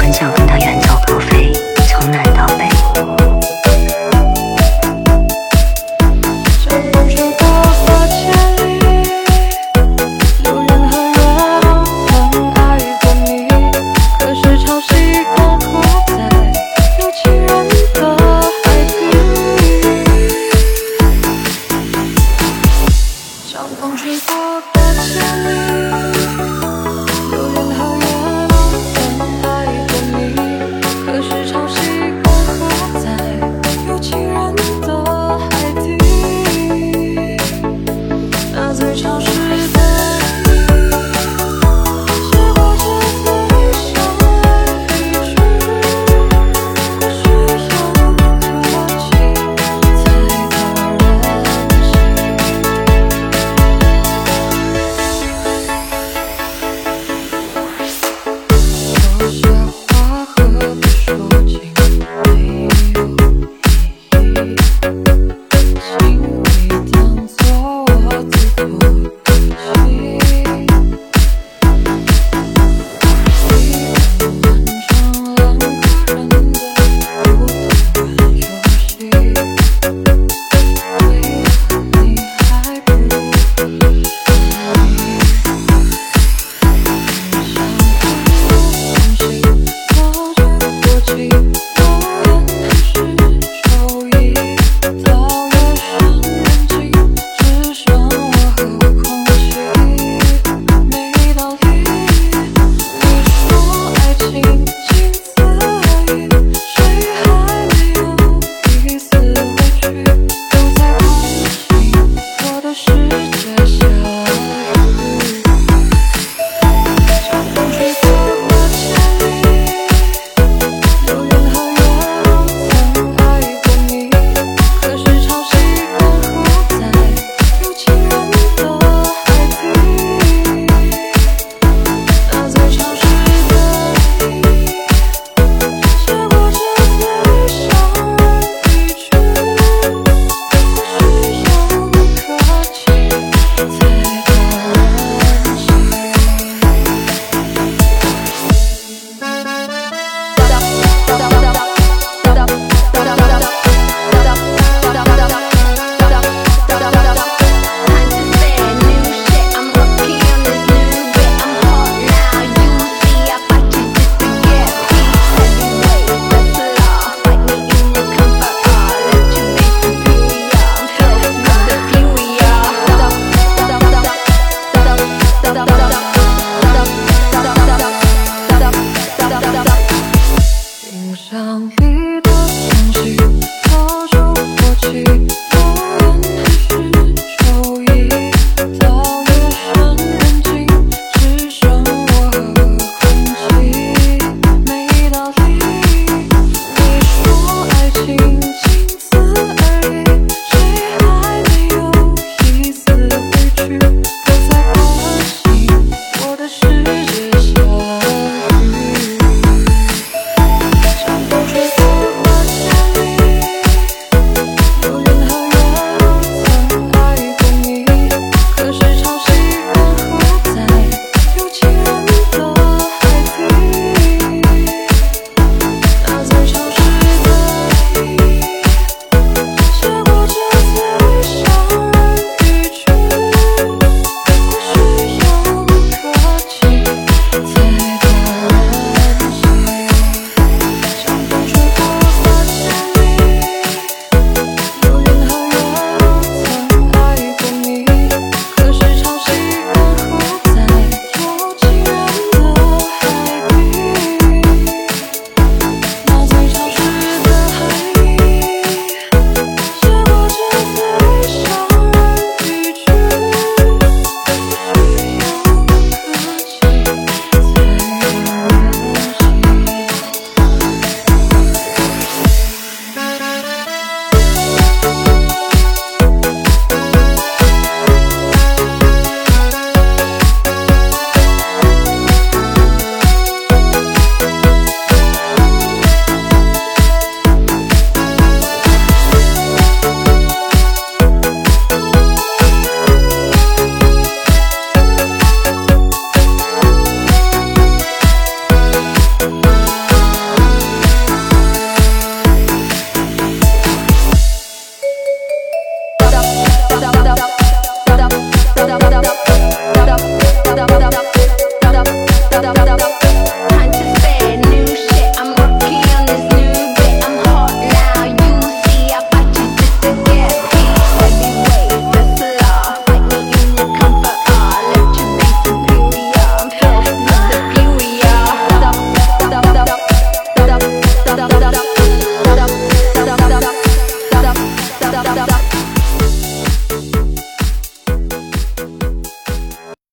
很想跟他远